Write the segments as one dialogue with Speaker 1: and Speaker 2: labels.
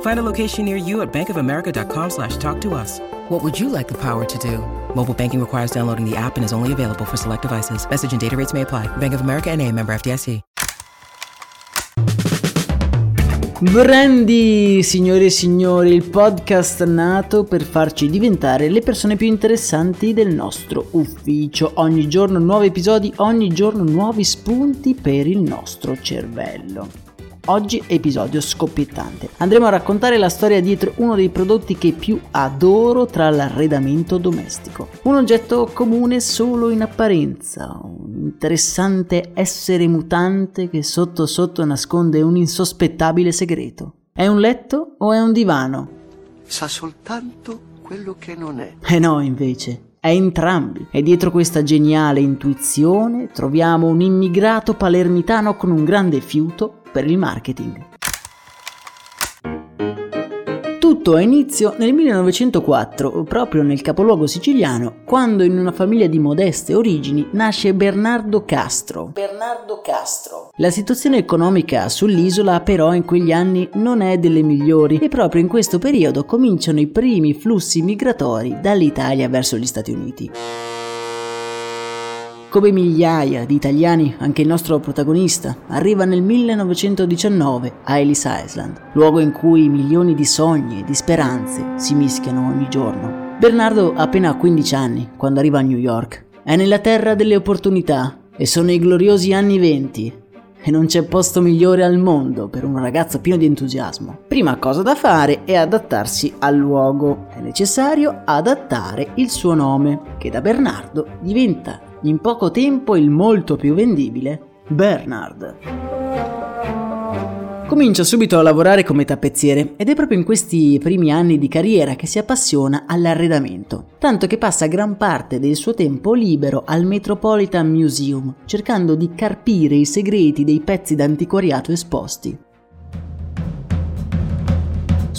Speaker 1: Find a location near you at bankofamerica.com slash talk to us. What would you like the power to do? Mobile banking requires downloading the app and is only available for select devices. Message and data rates may apply. Bank of America and a member FDIC.
Speaker 2: Brandy, signore e signori, il podcast nato per farci diventare le persone più interessanti del nostro ufficio. Ogni giorno nuovi episodi, ogni giorno nuovi spunti per il nostro cervello. Oggi episodio scoppiettante. Andremo a raccontare la storia dietro uno dei prodotti che più adoro tra l'arredamento domestico. Un oggetto comune solo in apparenza, un interessante essere mutante che sotto sotto nasconde un insospettabile segreto. È un letto o è un divano?
Speaker 3: Sa soltanto quello che non è.
Speaker 2: Eh no, invece, è entrambi. E dietro questa geniale intuizione troviamo un immigrato palermitano con un grande fiuto per il marketing. Tutto ha inizio nel 1904, proprio nel capoluogo siciliano, quando in una famiglia di modeste origini nasce Bernardo Castro. Bernardo Castro. La situazione economica sull'isola però in quegli anni non è delle migliori e proprio in questo periodo cominciano i primi flussi migratori dall'Italia verso gli Stati Uniti. Come migliaia di italiani, anche il nostro protagonista arriva nel 1919 a Ellis Island, luogo in cui milioni di sogni e di speranze si mischiano ogni giorno. Bernardo ha appena 15 anni quando arriva a New York. È nella terra delle opportunità e sono i gloriosi anni 20 e non c'è posto migliore al mondo per un ragazzo pieno di entusiasmo. Prima cosa da fare è adattarsi al luogo. È necessario adattare il suo nome, che da Bernardo diventa in poco tempo il molto più vendibile Bernard. Comincia subito a lavorare come tappezziere ed è proprio in questi primi anni di carriera che si appassiona all'arredamento, tanto che passa gran parte del suo tempo libero al Metropolitan Museum, cercando di carpire i segreti dei pezzi d'antiquariato esposti.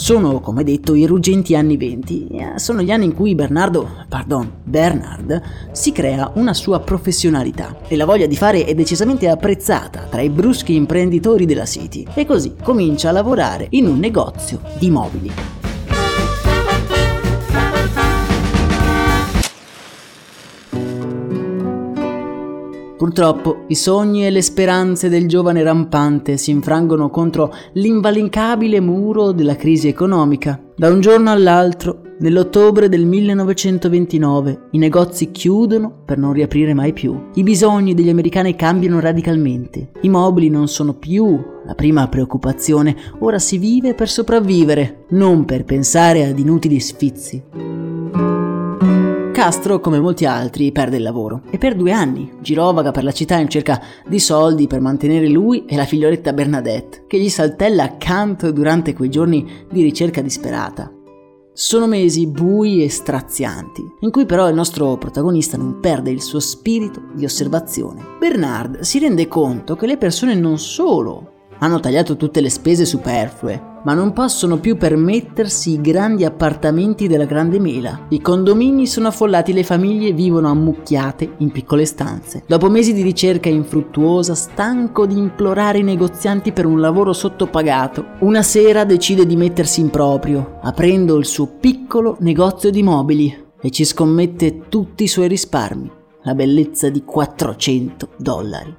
Speaker 2: Sono, come detto, i ruggenti anni venti. Eh, sono gli anni in cui Bernardo, pardon, Bernard, si crea una sua professionalità e la voglia di fare è decisamente apprezzata tra i bruschi imprenditori della City e così comincia a lavorare in un negozio di mobili. Purtroppo i sogni e le speranze del giovane rampante si infrangono contro l'invalincabile muro della crisi economica. Da un giorno all'altro, nell'ottobre del 1929, i negozi chiudono per non riaprire mai più. I bisogni degli americani cambiano radicalmente. I mobili non sono più la prima preoccupazione, ora si vive per sopravvivere, non per pensare ad inutili sfizi. Castro, come molti altri, perde il lavoro e per due anni girovaga per la città in cerca di soldi per mantenere lui e la figlioletta Bernadette, che gli saltella accanto durante quei giorni di ricerca disperata. Sono mesi bui e strazianti, in cui però il nostro protagonista non perde il suo spirito di osservazione. Bernard si rende conto che le persone non solo hanno tagliato tutte le spese superflue, ma non possono più permettersi i grandi appartamenti della Grande Mela. I condomini sono affollati, le famiglie vivono ammucchiate in piccole stanze. Dopo mesi di ricerca infruttuosa, stanco di implorare i negozianti per un lavoro sottopagato, una sera decide di mettersi in proprio, aprendo il suo piccolo negozio di mobili e ci scommette tutti i suoi risparmi, la bellezza di 400 dollari.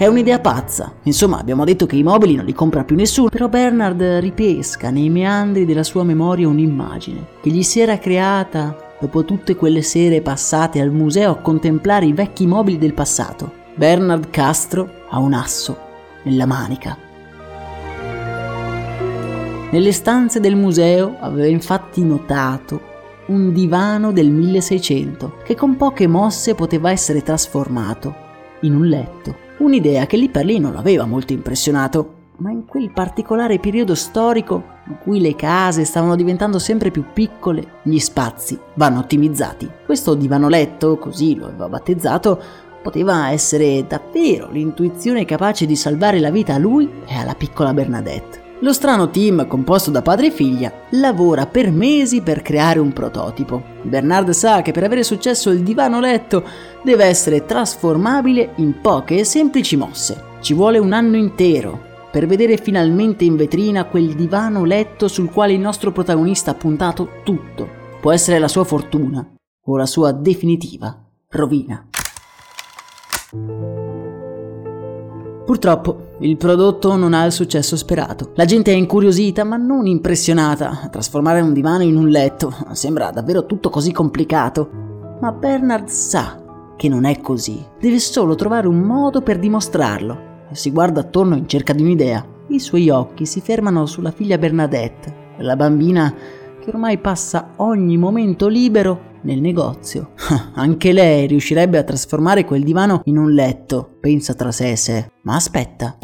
Speaker 2: È un'idea pazza. Insomma, abbiamo detto che i mobili non li compra più nessuno, però Bernard ripesca nei meandri della sua memoria un'immagine che gli si era creata dopo tutte quelle sere passate al museo a contemplare i vecchi mobili del passato. Bernard Castro ha un asso nella manica. Nelle stanze del museo aveva infatti notato un divano del 1600 che con poche mosse poteva essere trasformato in un letto. Un'idea che lì per lì non l'aveva molto impressionato. ma in quel particolare periodo storico in cui le case stavano diventando sempre più piccole, gli spazi vanno ottimizzati. Questo divano letto, così lo aveva battezzato, poteva essere davvero l'intuizione capace di salvare la vita a lui e alla piccola Bernadette. Lo strano team, composto da padre e figlia, lavora per mesi per creare un prototipo. Bernard sa che per avere successo il divano letto deve essere trasformabile in poche e semplici mosse. Ci vuole un anno intero per vedere finalmente in vetrina quel divano letto sul quale il nostro protagonista ha puntato tutto. Può essere la sua fortuna o la sua definitiva rovina. Purtroppo il prodotto non ha il successo sperato. La gente è incuriosita ma non impressionata. Trasformare un divano in un letto sembra davvero tutto così complicato. Ma Bernard sa che non è così. Deve solo trovare un modo per dimostrarlo. Si guarda attorno in cerca di un'idea. I suoi occhi si fermano sulla figlia Bernadette, la bambina che ormai passa ogni momento libero nel negozio. Anche lei riuscirebbe a trasformare quel divano in un letto, pensa tra sé e sé. Ma aspetta.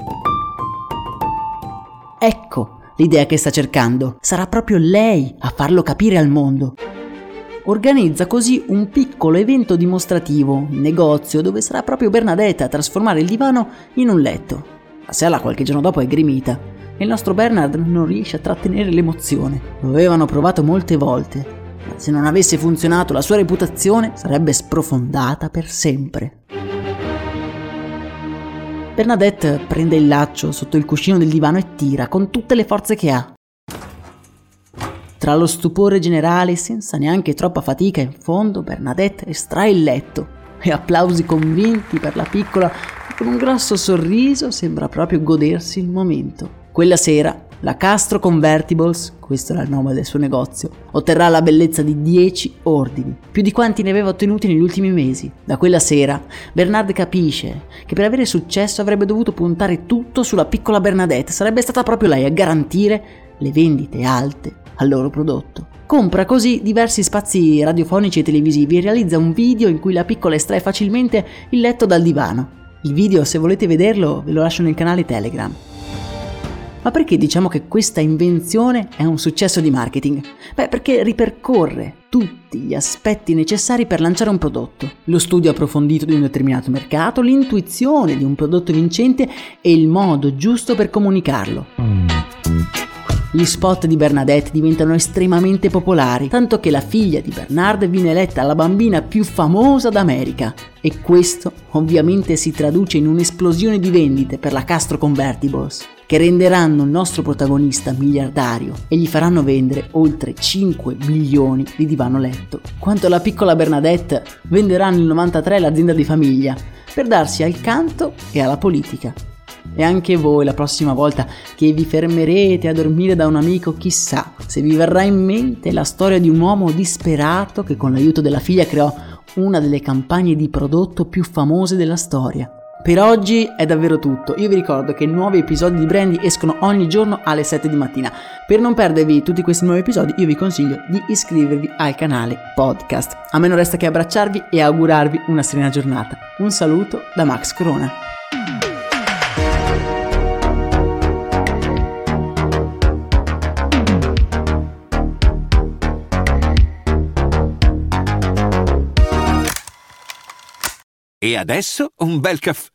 Speaker 2: Ecco l'idea che sta cercando. Sarà proprio lei a farlo capire al mondo. Organizza così un piccolo evento dimostrativo in negozio dove sarà proprio Bernadette a trasformare il divano in un letto. La sala qualche giorno dopo è grimita e il nostro Bernard non riesce a trattenere l'emozione. Lo avevano provato molte volte, se non avesse funzionato la sua reputazione sarebbe sprofondata per sempre. Bernadette prende il laccio sotto il cuscino del divano e tira con tutte le forze che ha. Tra lo stupore generale, senza neanche troppa fatica, in fondo Bernadette estrae il letto e applausi convinti per la piccola che con un grosso sorriso sembra proprio godersi il momento. Quella sera la Castro Convertibles, questo era il nome del suo negozio, otterrà la bellezza di 10 ordini, più di quanti ne aveva ottenuti negli ultimi mesi. Da quella sera, Bernard capisce che per avere successo avrebbe dovuto puntare tutto sulla piccola Bernadette, sarebbe stata proprio lei a garantire le vendite alte al loro prodotto. Compra così diversi spazi radiofonici e televisivi e realizza un video in cui la piccola estrae facilmente il letto dal divano. Il video, se volete vederlo, ve lo lascio nel canale Telegram. Ma perché diciamo che questa invenzione è un successo di marketing? Beh, perché ripercorre tutti gli aspetti necessari per lanciare un prodotto. Lo studio approfondito di un determinato mercato, l'intuizione di un prodotto vincente e il modo giusto per comunicarlo. Gli spot di Bernadette diventano estremamente popolari, tanto che la figlia di Bernard viene eletta la bambina più famosa d'America. E questo ovviamente si traduce in un'esplosione di vendite per la Castro Convertibles che renderanno il nostro protagonista miliardario e gli faranno vendere oltre 5 milioni di divano letto. Quanto alla piccola Bernadette, venderà nel 93 l'azienda di famiglia per darsi al canto e alla politica. E anche voi la prossima volta che vi fermerete a dormire da un amico, chissà se vi verrà in mente la storia di un uomo disperato che con l'aiuto della figlia creò una delle campagne di prodotto più famose della storia. Per oggi è davvero tutto. Io vi ricordo che nuovi episodi di Brandy escono ogni giorno alle 7 di mattina. Per non perdervi tutti questi nuovi episodi, io vi consiglio di iscrivervi al canale podcast. A me non resta che abbracciarvi e augurarvi una serena giornata. Un saluto da Max Corona.
Speaker 4: E adesso un bel caffè